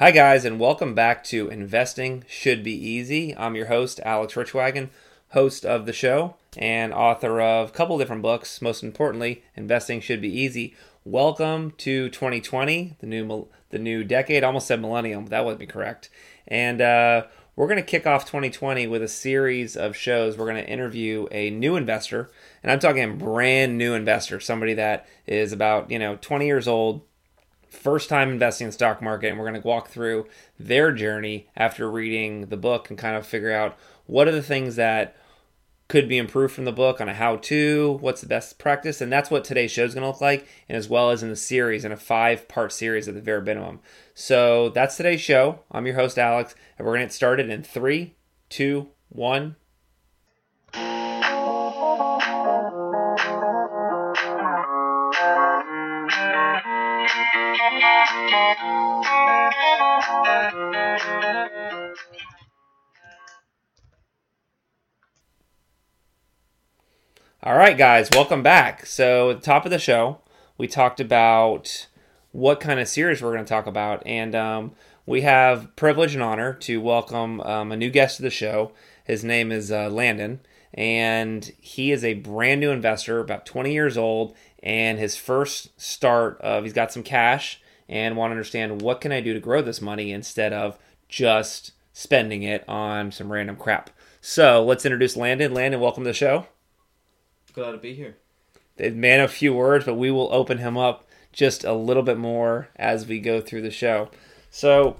Hi, guys, and welcome back to Investing Should Be Easy. I'm your host, Alex Richwagon, host of the show and author of a couple different books. Most importantly, Investing Should Be Easy. Welcome to 2020, the new the new decade. almost said millennium, but that wouldn't be correct. And uh, we're going to kick off 2020 with a series of shows. We're going to interview a new investor, and I'm talking brand new investor, somebody that is about you know 20 years old, first time investing in the stock market, and we're going to walk through their journey after reading the book and kind of figure out what are the things that could be improved from the book on a how to, what's the best practice, and that's what today's show is going to look like, and as well as in the series, in a five part series at the very minimum. So that's today's show. I'm your host, Alex, and we're going to get started in three, two, one. All right, guys, welcome back. So, at the top of the show, we talked about what kind of series we're going to talk about, and um, we have privilege and honor to welcome um, a new guest to the show. His name is uh, Landon, and he is a brand new investor, about 20 years old, and his first start of he's got some cash and want to understand what can I do to grow this money instead of just spending it on some random crap. So let's introduce Landon. Landon, welcome to the show. Glad to be here. Man of few words, but we will open him up just a little bit more as we go through the show. So,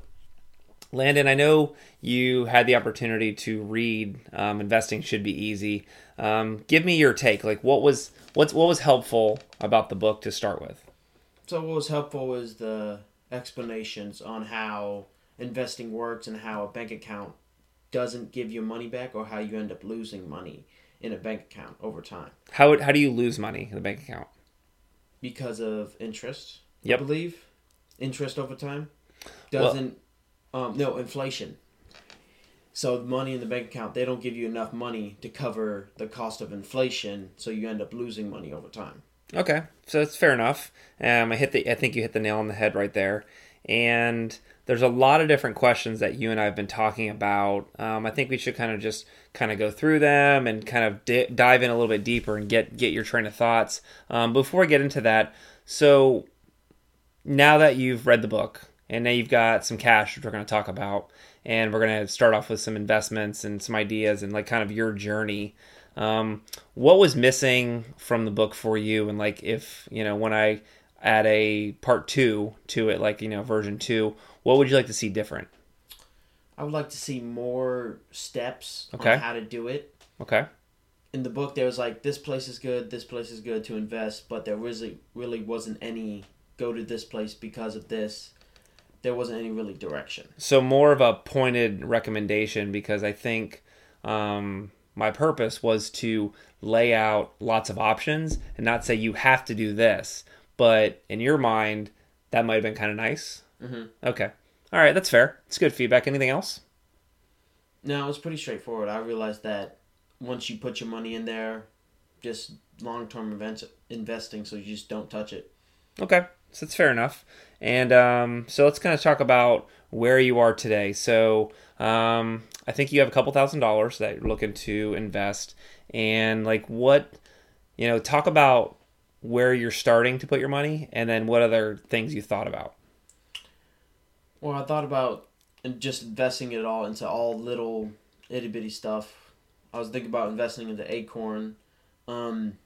Landon, I know you had the opportunity to read um, "Investing Should Be Easy." Um, give me your take. Like, what was what's what was helpful about the book to start with? So, what was helpful was the explanations on how investing works and how a bank account doesn't give you money back or how you end up losing money in a bank account over time. How how do you lose money in a bank account? Because of interest. Yep. I believe interest over time doesn't. Well, um, no inflation. So money in the bank account, they don't give you enough money to cover the cost of inflation, so you end up losing money over time. Okay, so that's fair enough. Um, I hit the. I think you hit the nail on the head right there. And there's a lot of different questions that you and I have been talking about. Um, I think we should kind of just kind of go through them and kind of di- dive in a little bit deeper and get get your train of thoughts. Um, before I get into that, so now that you've read the book and now you've got some cash, which we're going to talk about, and we're going to start off with some investments and some ideas and like kind of your journey. Um, what was missing from the book for you? And like if you know when I add a part two to it, like you know version two, what would you like to see different? I would like to see more steps okay. on how to do it. Okay. In the book, there was like this place is good, this place is good to invest, but there really really wasn't any go to this place because of this. There wasn't any really direction. So more of a pointed recommendation because I think um, my purpose was to lay out lots of options and not say you have to do this, but in your mind, that might have been kind of nice. Mm-hmm. Okay. All right, that's fair. It's good feedback. Anything else? No, it was pretty straightforward. I realized that once you put your money in there, just long term events investing, so you just don't touch it. Okay, so that's fair enough. And um, so let's kind of talk about where you are today. So um, I think you have a couple thousand dollars that you're looking to invest, and like what, you know, talk about where you're starting to put your money, and then what other things you thought about. Well, I thought about just investing it all into all little itty bitty stuff. I was thinking about investing into Acorn. Um,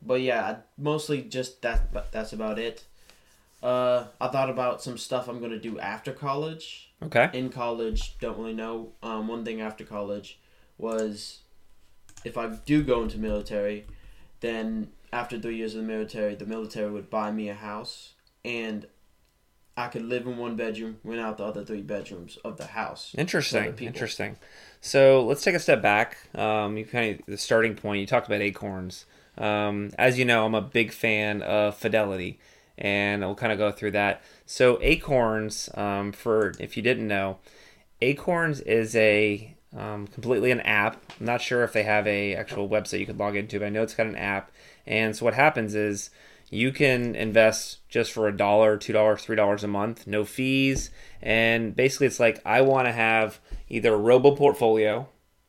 but yeah, mostly just that. That's about it. Uh, I thought about some stuff I'm gonna do after college. Okay. In college, don't really know. Um, one thing after college was if I do go into military, then after three years of the military, the military would buy me a house, and I could live in one bedroom, rent out the other three bedrooms of the house. Interesting. Interesting. So let's take a step back. Um, you kind of the starting point. You talked about acorns. Um, as you know, I'm a big fan of Fidelity, and I'll kind of go through that. So acorns, um, for if you didn't know, acorns is a um, completely an app. I'm not sure if they have a actual website you could log into, but I know it's got an app. And so what happens is you can invest just for a dollar, two dollars, three dollars a month, no fees. And basically, it's like I want to have either a robo portfolio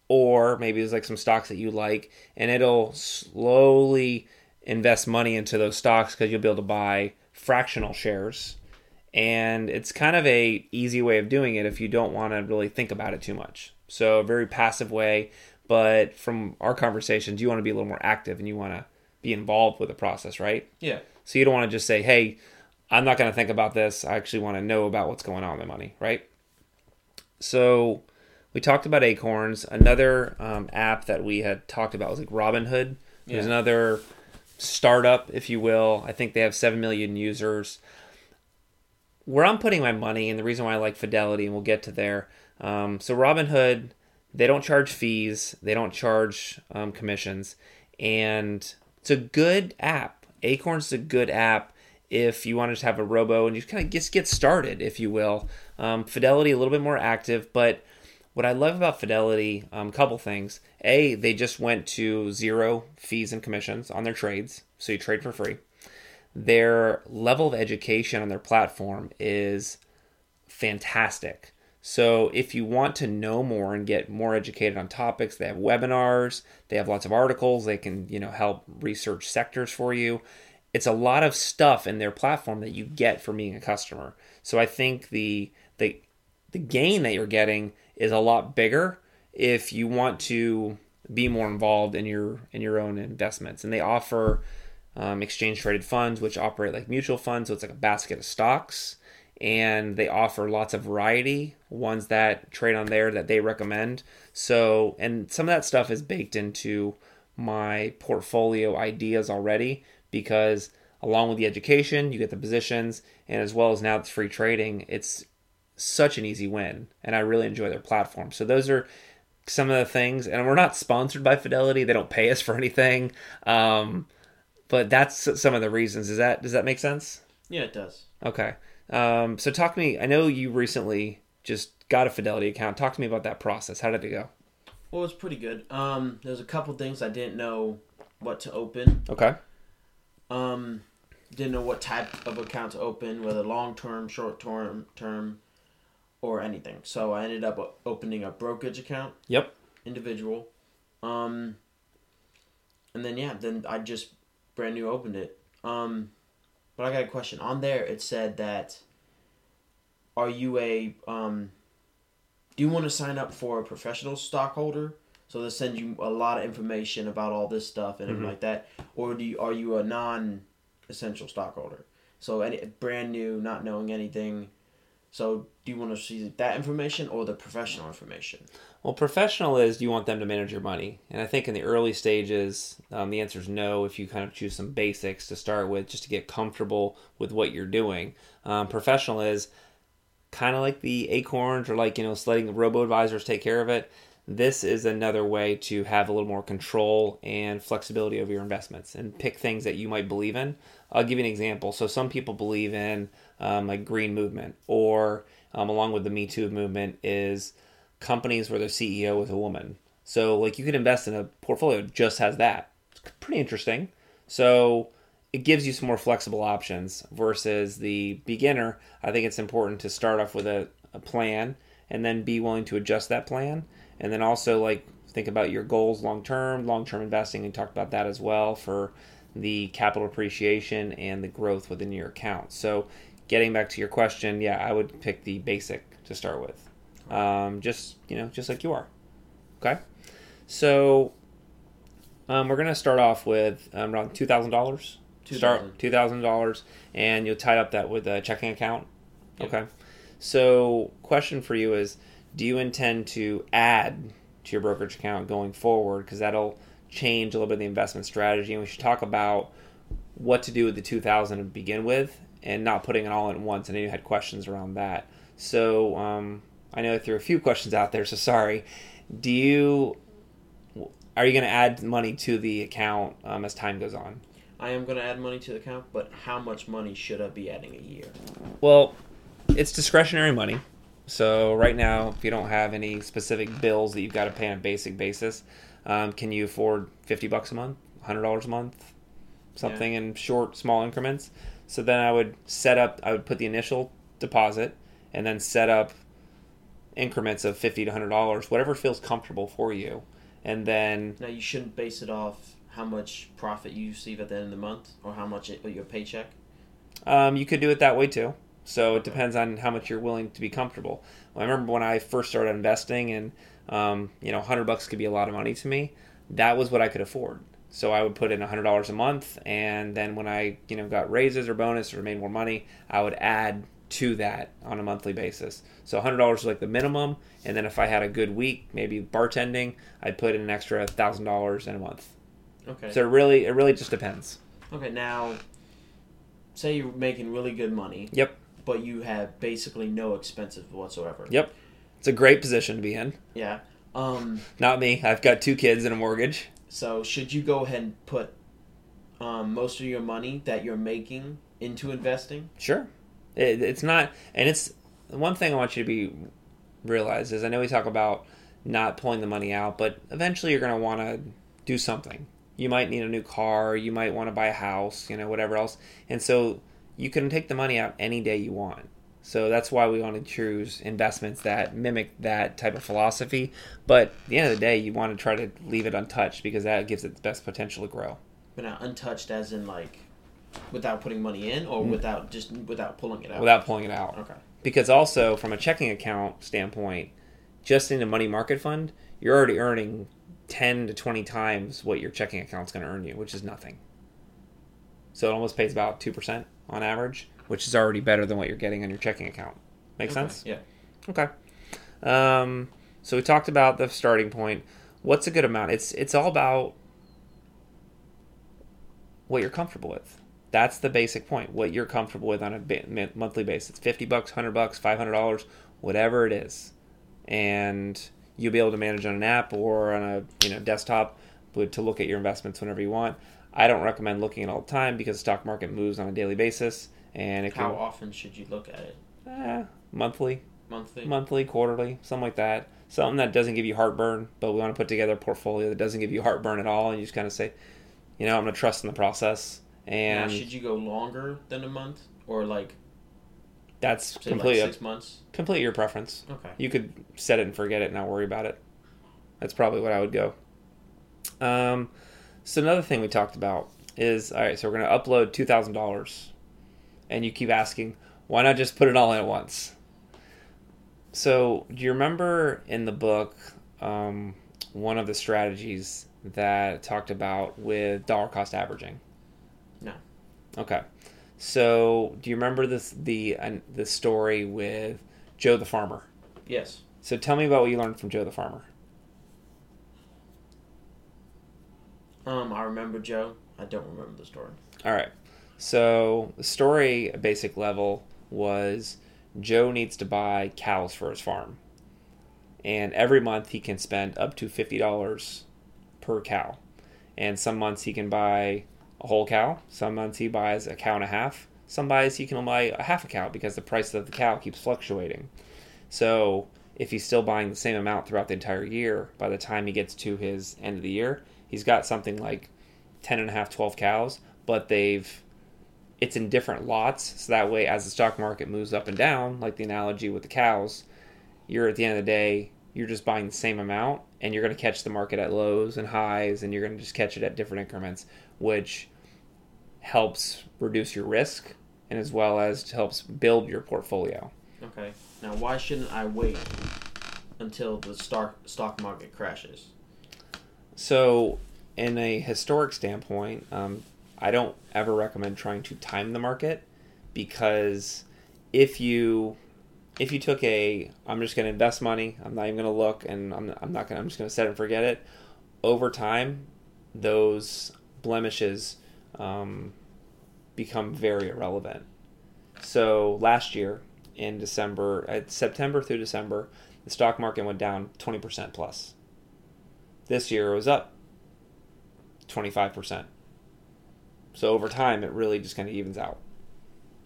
or maybe there's like some stocks that you like, and it'll slowly invest money into those stocks because you'll be able to buy fractional shares. And it's kind of a easy way of doing it if you don't want to really think about it too much. So a very passive way, but from our conversations, you want to be a little more active and you want to be involved with the process, right? Yeah. So you don't want to just say, "Hey, I'm not going to think about this. I actually want to know about what's going on with my money," right? So we talked about Acorns. Another um, app that we had talked about was like Robinhood. There's Yeah. another startup, if you will. I think they have seven million users. Where I'm putting my money, and the reason why I like Fidelity, and we'll get to there. Um, so Robinhood, they don't charge fees, they don't charge um, commissions, and it's a good app. Acorns a good app if you want to just have a robo and you kind of just get started, if you will. Um, Fidelity a little bit more active, but what I love about Fidelity, a um, couple things. A, they just went to zero fees and commissions on their trades, so you trade for free. Their level of education on their platform is fantastic. So if you want to know more and get more educated on topics, they have webinars, they have lots of articles, they can, you know, help research sectors for you. It's a lot of stuff in their platform that you get from being a customer. So I think the the the gain that you're getting is a lot bigger if you want to be more involved in your in your own investments. And they offer um, exchange traded funds, which operate like mutual funds, so it's like a basket of stocks. And they offer lots of variety, ones that trade on there that they recommend. So, and some of that stuff is baked into my portfolio ideas already because along with the education, you get the positions, and as well as now it's free trading, it's such an easy win. And I really enjoy their platform. So, those are some of the things, and we're not sponsored by Fidelity, they don't pay us for anything. Um, but that's some of the reasons. Is that does that make sense? Yeah, it does. Okay. Um, so talk to me. I know you recently just got a Fidelity account. Talk to me about that process. How did it go? Well, it's pretty good. Um, there's a couple things I didn't know what to open. Okay. Um, didn't know what type of account to open, whether long term, short term, term, or anything. So I ended up opening a brokerage account, Yep. individual. Um, and then yeah, then I just brand new opened it. Um, but I got a question. On there, it said that. Are you a um? Do you want to sign up for a professional stockholder? So they send you a lot of information about all this stuff and Mhm. like that, or do you, are you a non-essential stockholder? So any brand new, not knowing anything. So do you want to see that information or the professional information? Well, professional is do you want them to manage your money, and I think in the early stages, um, the answer is no. If you kind of choose some basics to start with, just to get comfortable with what you're doing. Um, professional is kind of like the acorns or like you know letting the robo advisors take care of it. This is another way to have a little more control and flexibility over your investments and pick things that you might believe in. I'll give you an example. So some people believe in um, like green movement, or um, along with the Me Too movement, is companies where the CEO is a woman. So like you could invest in a portfolio just has that. It's pretty interesting. So it gives you some more flexible options versus the beginner. I think it's important to start off with a, a plan and then be willing to adjust that plan. And then also like think about your goals long term, long term investing. We talked about that as well for the capital appreciation and the growth within your account. So getting back to your question, yeah, I would pick the basic to start with. Um, just you know, just like you are. Okay. So um, we're gonna start off with um, around two thousand dollars. Start two thousand dollars, and you'll tie up that with a checking account. Yep. Okay. So, question for you is: Do you intend to add to your brokerage account going forward? Because that'll change a little bit of the investment strategy, and we should talk about what to do with the two thousand to begin with, and not putting it all in at once. I know you had questions around that. So, um, I know I threw a few questions out there. So sorry. Do you are you going to add money to the account um, as time goes on? I am going to add money to the account, but how much money should I be adding a year? Well, it's discretionary money. So right now, if you don't have any specific bills that you've got to pay on a basic basis, um, can you afford fifty bucks a month, hundred dollars a month, something in short, small increments. So then I would set up, I would put the initial deposit and then set up increments of 50 to $100, whatever feels comfortable for you. And then, Now you shouldn't base it off how much profit you receive at the end of the month or how much it, your paycheck. um, you could do it that way too. So it depends on how much you're willing to be comfortable. I remember when I first started investing and, um, you know, 100 bucks could be a lot of money to me. That was what I could afford. So I would put in $100 a month, and then when I, you know, got raises or bonus or made more money, I would add to that on a monthly basis. So $100 was like the minimum, and then if I had a good week, maybe bartending, I'd put in an extra $1,000 in a month. Okay. So it really, it really just depends. Okay. Now, say you're making really good money. Yep. But you have basically no expenses whatsoever. Yep. It's a great position to be in. Yeah. Um. Not me. I've got two kids and a mortgage. So should you go ahead and put um, most of your money that you're making into investing? Sure. It, it's not, and it's one thing I want you to be realize is I know we talk about not pulling the money out, but eventually you're going to want to do something. You might need a new car, you might want to buy a house, you know, whatever else. And so you can take the money out any day you want. So that's why we want to choose investments that mimic that type of philosophy. But at the end of the day, you want to try to leave it untouched because that gives it the best potential to grow. But not untouched, as in like without putting money in, or mm. without just without pulling it out. without pulling it out. Okay. Because also, from a checking account standpoint, just in a money market fund, you're already earning 10 to 20 times what your checking account's going to earn you, which is nothing. So it almost pays about 2% on average, which is already better than what you're getting on your checking account. Make Okay, sense? Yeah. Okay. Um, so we talked about the starting point. What's a good amount? It's it's all about what you're comfortable with. That's the basic point. What you're comfortable with on a ba- monthly basis. Fifty bucks, hundred bucks, five hundred dollars, whatever it is, and you'll be able to manage on an app or on a you know desktop to look at your investments whenever you want. I don't recommend looking at all the time because the stock market moves on a daily basis, and it How can often should you look at it? eh, monthly Monthly. monthly, quarterly, something like that. Something that doesn't give you heartburn, but we want to put together a portfolio that doesn't give you heartburn at all, and you just kind of say, you know, I'm going to trust in the process, now, and should you go longer than a month, or like that's completely like six months? completely your preference. Okay. You could set it and forget it, and not worry about it. That's probably what I would go. Um, so another thing we talked about is all right. So we're going to upload two thousand dollars, and you keep asking, why not just put it all in at once? So do you remember in the book um, one of the strategies that talked about with dollar cost averaging? No. Okay. So do you remember this the uh, the story with Joe the farmer? Yes. So tell me about what you learned from Joe the farmer. Um, I remember Joe. I don't remember the story. All right. So the story, basic level, was Joe needs to buy cows for his farm, and every month he can spend up to fifty dollars per cow. And some months he can buy a whole cow. Some months he buys a cow and a half. Some buys he can only buy a half a cow because the price of the cow keeps fluctuating. So if he's still buying the same amount throughout the entire year, by the time he gets to his end of the year, he's got something like 10 and a half, 12 cows, but they've it's in different lots. So that way, as the stock market moves up and down, like the analogy with the cows, you're at the end of the day, you're just buying the same amount and you're going to catch the market at lows and highs and you're going to just catch it at different increments, which helps reduce your risk and as well as helps build your portfolio. Okay. Now, why shouldn't I wait until the stock stock market crashes? So, in a historic standpoint, um, I don't ever recommend trying to time the market because if you if you took a I'm just going to invest money, I'm not even going to look, and I'm, I'm not going to I'm just going to set and forget it. Over time, those blemishes um, become very irrelevant. So last year in December, at September through December, the stock market went down 20% plus. This year it was up 25%. So over time, it really just kind of evens out.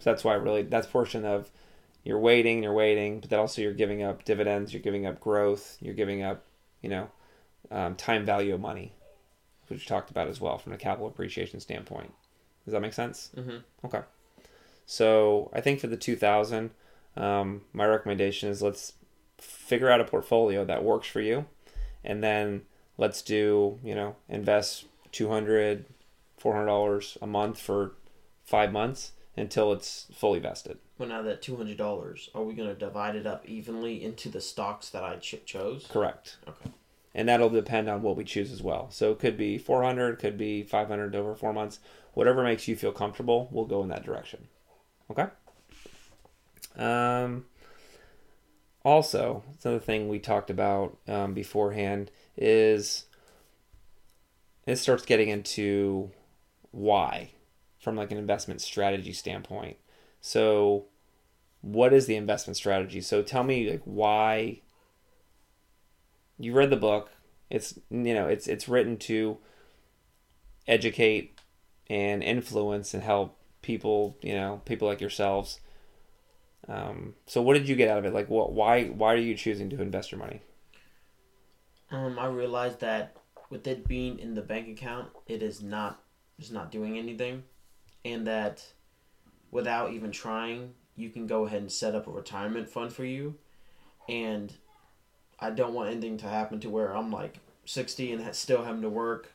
So that's why really that's portion of you're waiting, you're waiting, but then also you're giving up dividends, you're giving up growth, you're giving up, you know, um, time value of money, which we talked about as well from a capital appreciation standpoint. Does that make sense? Mm-hmm. Okay. So I think for the 2000, um, my recommendation is let's figure out a portfolio that works for you, and then let's do you know invest 200 400 dollars a month for five months until it's fully vested. Well, now that two hundred dollars, are we gonna divide it up evenly into the stocks that I ch- chose? Correct. Okay. And that'll depend on what we choose as well. So it could be 400, could be 500 over four months. Whatever makes you feel comfortable, we'll go in that direction. Okay. Um. Also, another thing we talked about um, beforehand is it starts getting into why from like an investment strategy standpoint. So, what is the investment strategy? So, tell me like why you read the book. It's you know it's it's written to educate and influence and help people you know people like yourselves. Um, so what did you get out of it? Like what why why are you choosing to invest your money? Um, I realized that with it being in the bank account, it is not it's not doing anything, and that without even trying, you can go ahead and set up a retirement fund for you, and I don't want anything to happen to where I'm like sixty and still having to work,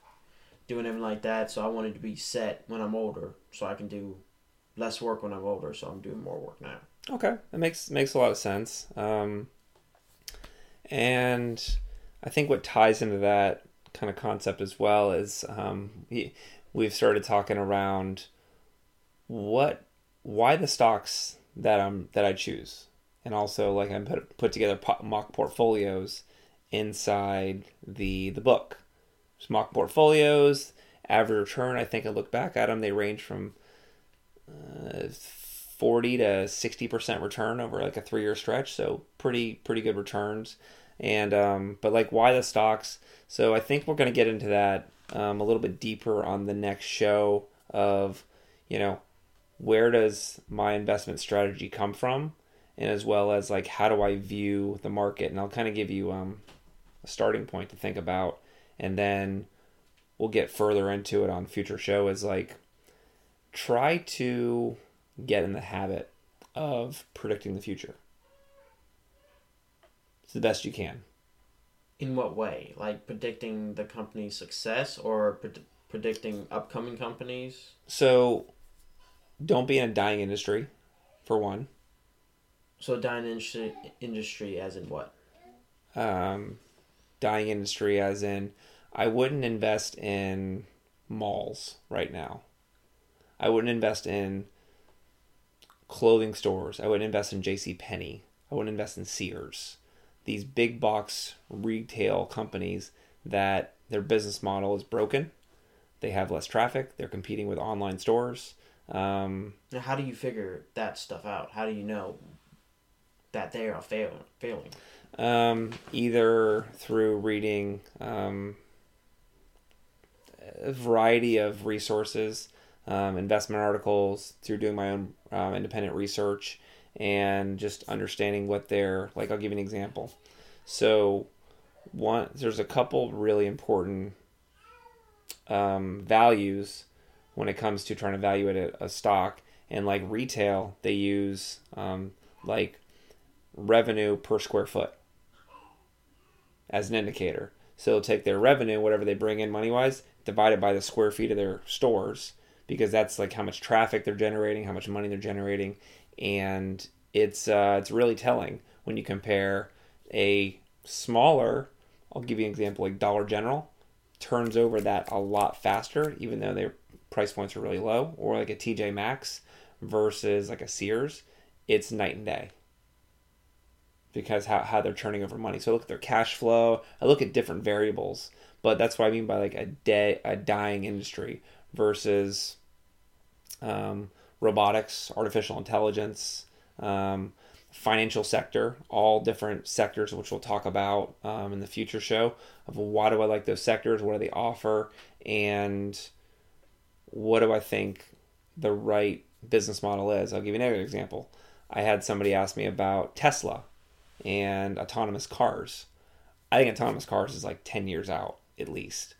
doing everything like that. So I wanted to be set when I'm older, so I can do less work when I'm older. So I'm doing more work now. Okay, that makes makes a lot of sense. Um, and I think what ties into that kind of concept as well is um, we- we've started talking around what why the stocks that I'm that I choose, and also like I put put together mock portfolios inside the the book. Mock portfolios, average return. I think I look back at them; they range from uh, 40 to 60% return over like a three year stretch. So pretty, pretty good returns. And, um, but like why the stocks? So I think we're going to get into that um, a little bit deeper on the next show of, you know, where does my investment strategy come from? And as well as like, how do I view the market? And I'll kind of give you um, a starting point to think about. And then we'll get further into it on future show is like, try to get in the habit of predicting the future. It's the best you can. In what way? Like predicting the company's success or pred- predicting upcoming companies? So don't be in a dying industry, for one. So dying industry, industry as in what? Um, dying industry, as in, I wouldn't invest in malls right now. I wouldn't invest in clothing stores. I wouldn't invest in J.C. Penney. I wouldn't invest in Sears. These big box retail companies that their business model is broken. They have less traffic. They're competing with online stores. Um, Now, how do you figure that stuff out? How do you know that they are failing? Failing. um, either through reading um, a variety of resources, um, investment articles, through doing my own um, independent research, and just understanding what they're like. I'll give you an example. So, one there's a couple really important um, values when it comes to trying to evaluate a, a stock. And like retail, they use um, like revenue per square foot as an indicator. So they'll take their revenue, whatever they bring in money wise, divide it by the square feet of their stores because that's like how much traffic they're generating, how much money they're generating, and it's uh, it's really telling when you compare a smaller. I'll give you an example like Dollar General turns over that a lot faster, even though their price points are really low, or like a TJ Maxx versus like a Sears, it's night and day because how, how they're turning over money. So I look at their cash flow. I look at different variables, but that's what I mean by like a day a dying industry versus um, robotics, artificial intelligence, um, financial sector, all different sectors which we'll talk about um, in the future show of why do I like those sectors, what do they offer, and what do I think the right business model is. I'll give you another example. I had somebody ask me about Tesla and autonomous cars. I think autonomous cars is like 10 years out at least.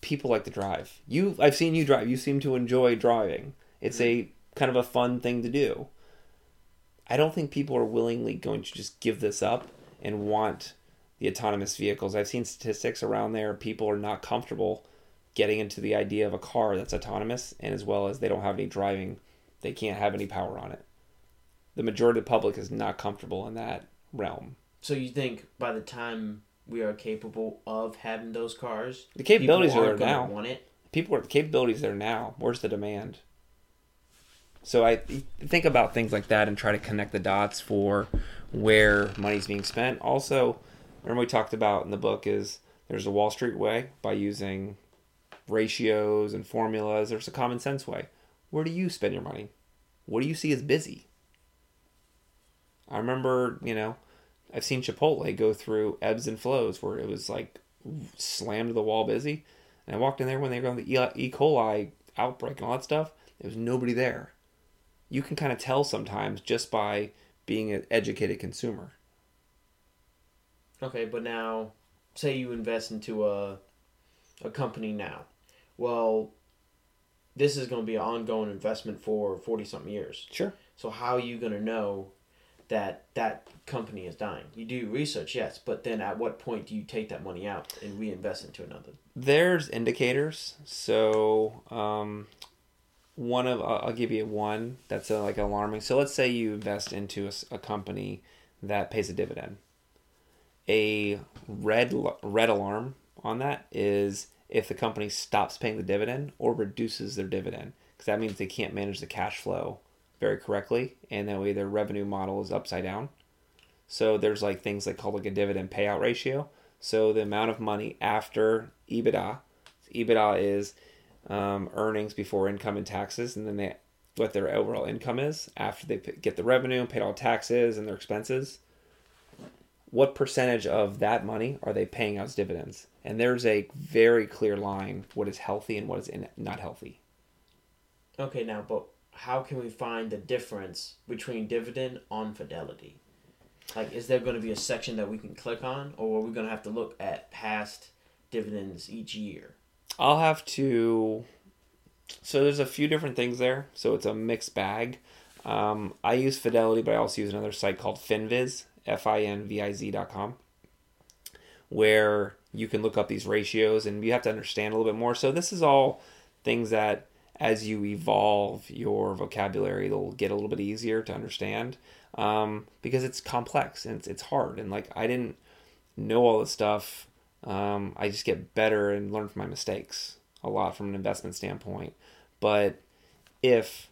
people like to drive. You, I've seen you drive. You seem to enjoy driving. It's mm-hmm. a kind of a fun thing to do. I don't think people are willingly going to just give this up and want the autonomous vehicles. I've seen statistics around there. People are not comfortable getting into the idea of a car that's autonomous, and as well as they don't have any driving, they can't have any power on it. The majority of the public is not comfortable in that realm. So you think by the time we are capable of having those cars, The capabilities people are there now. Want it? people are the capabilities there now. Where's the demand? So I think about things like that and try to connect the dots for where money's being spent. Also, remember we talked about in the book is there's a Wall Street way by using ratios and formulas. There's a common sense way. Where do you spend your money? What do you see as busy? I remember, you know, I've seen Chipotle go through ebbs and flows where it was like slammed to the wall busy. And I walked in there when they were going the. E. coli outbreak and all that stuff. There was nobody there. You can kind of tell sometimes just by being an educated consumer. Okay, but now, say you invest into a a company now. Well, this is going to be an ongoing investment for forty something years. Sure. So how are you going to know that that company is dying? You do research, yes, but then at what point do you take that money out and reinvest into another? There's indicators. So, um, one of I'll give you one that's uh, like alarming. So let's say you invest into a company that pays a dividend. A red red alarm on that is if the company stops paying the dividend or reduces their dividend, because that means they can't manage the cash flow very correctly, and that way their revenue model is upside down. So there's like things like called like a dividend payout ratio. So the amount of money after EBITDA, EBITDA is um, earnings before income and taxes, and then they what their overall income is after they get the revenue, paid all taxes and their expenses. What percentage of that money are they paying out as dividends? And there's a very clear line what is healthy and what is in, not healthy. Okay, now, but how can we find the difference between dividend on fidelity? Like, is there going to be a section that we can click on, or are we going to have to look at past dividends each year? I'll have to. So there's a few different things there. So it's a mixed bag. Um, I use Fidelity, but I also use another site called Finviz, F I N V I Z dot com, where you can look up these ratios and you have to understand a little bit more. So this is all things that as you evolve your vocabulary, it'll get a little bit easier to understand um, because it's complex and it's, it's hard. And like I didn't know all this stuff. Um, I just get better and learn from my mistakes a lot from an investment standpoint. But if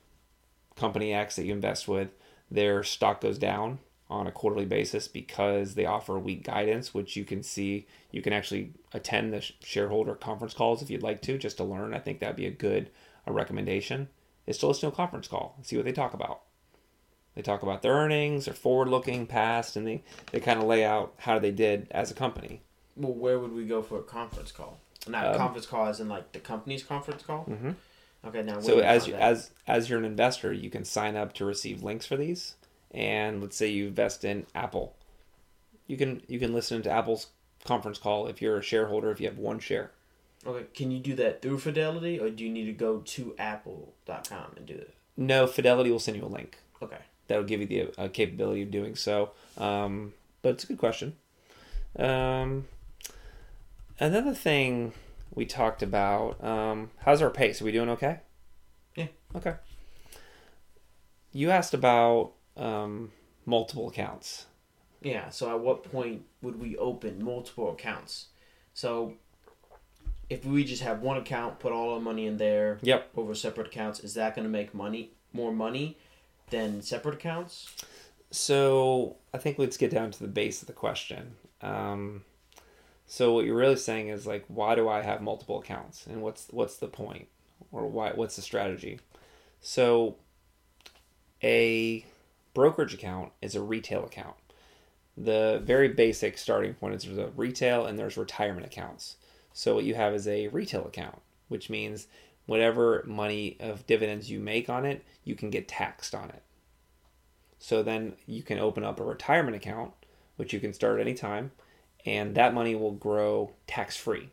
company X that you invest with, their stock goes down on a quarterly basis because they offer weak guidance, which you can see. You can actually attend the shareholder conference calls if you'd like to, just to learn. I think that'd be a good a recommendation. Is to listen to a conference call and see what they talk about. They talk about their earnings, their forward-looking, past, and they they kind of lay out how they did as a company. Well, where would we go for a conference call? Not Um, a conference call as in like the company's conference call. Mhm. Okay, now So as you, that? as as you're an investor, you can sign up to receive links for these. And let's say you invest in Apple, you can you can listen to Apple's conference call if you're a shareholder if you have one share. okay, can you do that through Fidelity, or do you need to go to Apple.com and do it? No, Fidelity will send you a link Okay. that'll give you the uh, capability of doing so. Um, but it's a good question. Um, another thing we talked about. Um, how's our pace? Are we doing okay? Yeah. Okay. You asked about um, multiple accounts. Yeah. So at what point would we open multiple accounts? So if we just have one account, put all our money in there Yep. over separate accounts, is that going to make money more money than separate accounts? So I think let's get down to the base of the question. Um, so what you're really saying is like, why do I have multiple accounts, and what's what's the point, or why what's the strategy? So a brokerage account is a retail account. The very basic starting point is there's a retail and there's retirement accounts. So what you have is a retail account, which means whatever money of dividends you make on it, you can get taxed on it. So then you can open up a retirement account, which you can start anytime, and that money will grow tax free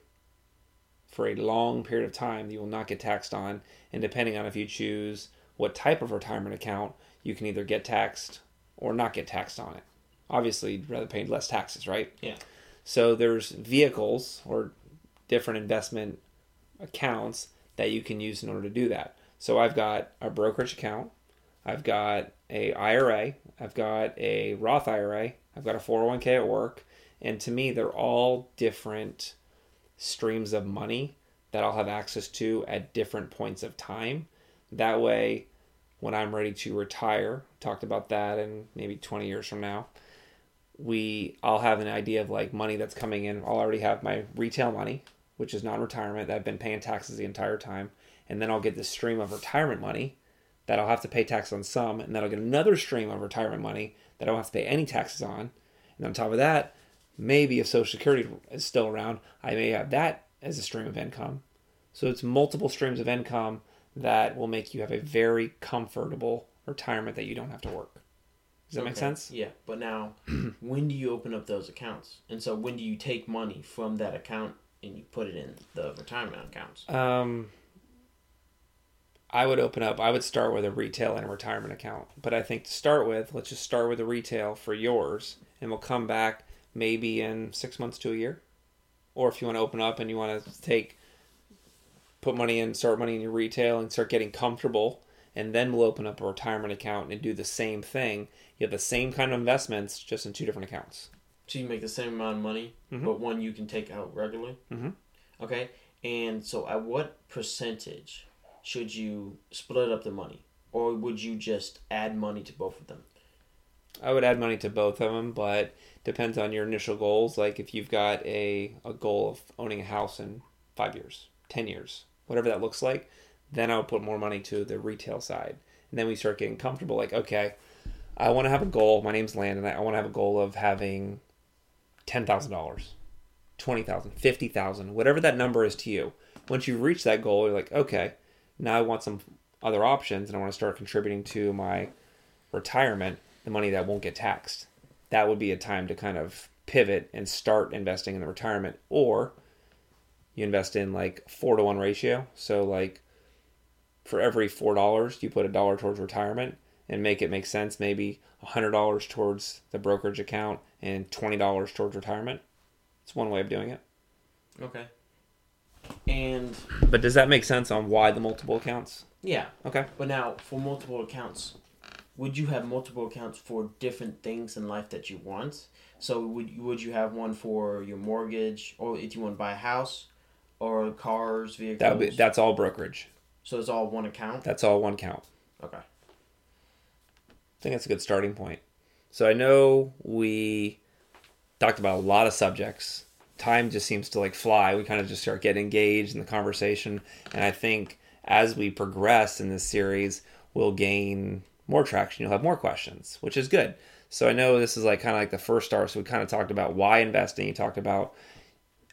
for a long period of time you will not get taxed on. And depending on if you choose what type of retirement account, you can either get taxed or not get taxed on it. Obviously, you'd rather pay less taxes, right? Yeah. So there's vehicles or different investment accounts that you can use in order to do that. So I've got a brokerage account, I've got a IRA, I've got a Roth IRA, I've got a 401k at work, and to me they're all different streams of money that I'll have access to at different points of time. That way when I'm ready to retire, talked about that in maybe 20 years from now, we I'll have an idea of like money that's coming in. I'll already have my retail money, which is non-retirement that I've been paying taxes the entire time, and then I'll get this stream of retirement money that I'll have to pay tax on some, and then I'll get another stream of retirement money that I don't have to pay any taxes on. And on top of that, maybe if Social Security is still around, I may have that as a stream of income. So it's multiple streams of income that will make you have a very comfortable retirement that you don't have to work. Does that okay. make sense? Yeah, but now, when do you open up those accounts? And so, when do you take money from that account and you put it in the retirement accounts? Um, I would open up. I would start with a retail and a retirement account. But I think to start with, let's just start with a retail for yours, and we'll come back maybe in six months to a year, or if you want to open up and you want to take, put money in, start money in your retail, and start getting comfortable and then we'll open up a retirement account and do the same thing. You have the same kind of investments, just in two different accounts. So you make the same amount of money, mm-hmm. but one you can take out regularly. Mm-hmm. Okay, and so at what percentage should you split up the money, or would you just add money to both of them? I would add money to both of them, but depends on your initial goals. Like if you've got a a goal of owning a house in five years, ten years, whatever that looks like, then I would put more money to the retail side. And then we start getting comfortable like, okay, I want to have a goal. My name's Landon. I want to have a goal of having $10,000, $20,000, $50,000, whatever that number is to you. Once you reach that goal, you're like, okay, now I want some other options and I want to start contributing to my retirement the money that won't get taxed. That would be a time to kind of pivot and start investing in the retirement. Or you invest in like four to one ratio. So, like for every four dollars you put a dollar towards retirement and make it make sense maybe a hundred dollars towards the brokerage account and twenty dollars towards retirement it's one way of doing it okay and but does that make sense on why the multiple accounts yeah okay but now for multiple accounts would you have multiple accounts for different things in life that you want so would would you have one for your mortgage or if you want to buy a house or cars vehicles that be, that's all brokerage so it's all one account? That's all one count. Okay. I think that's a good starting point. So I know we talked about a lot of subjects. Time just seems to like fly. We kind of just start getting engaged in the conversation. And I think as we progress in this series, we'll gain more traction. You'll have more questions, which is good. So I know this is like kind of like the first start. So we kind of talked about why investing. You talked about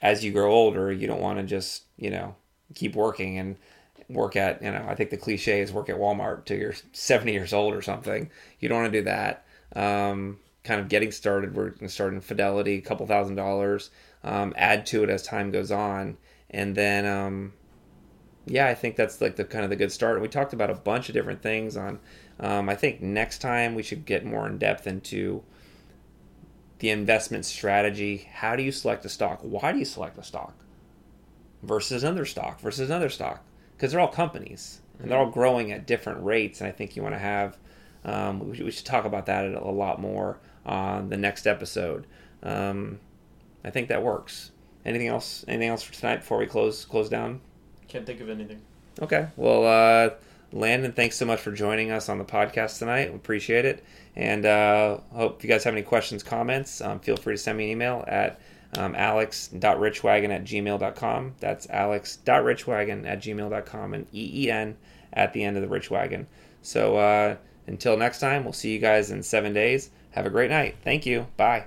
as you grow older, you don't want to just, you know, keep working and work at, you know, I think the cliche is work at Walmart till you're 70 years old or something. You don't want to do that. Um, kind of getting started, we're going to start in Fidelity, a couple thousand dollars, um, add to it as time goes on. And then, um, yeah, I think that's like the kind of the good start. And we talked about a bunch of different things on, um, I think next time we should get more in depth into the investment strategy. How do you select a stock? Why do you select a stock versus another stock versus another stock? because they're all companies and they're all growing at different rates. And I think you want to have, um, we, should talk about that a lot more on the next episode. Um, I think that works. Anything else? Anything else for tonight before we close close down? Can't think of anything. Okay. Well, uh, Landon, thanks so much for joining us on the podcast tonight. We appreciate it. And uh, hope if you guys have any questions, comments, um, feel free to send me an email at um, alex.richwagon at gmail.com. That's alex.richwagon at gmail.com and EEN at the end of the rich wagon. So uh, until next time, we'll see you guys in seven days. Have a great night. Thank you. Bye.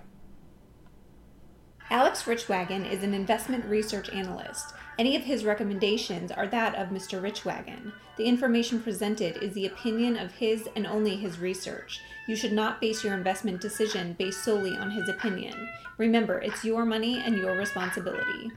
Alex Richwagon is an investment research analyst. Any of his recommendations are that of Mr. Richwagon. The information presented is the opinion of his and only his research. You should not base your investment decision based solely on his opinion. Remember, it's your money and your responsibility.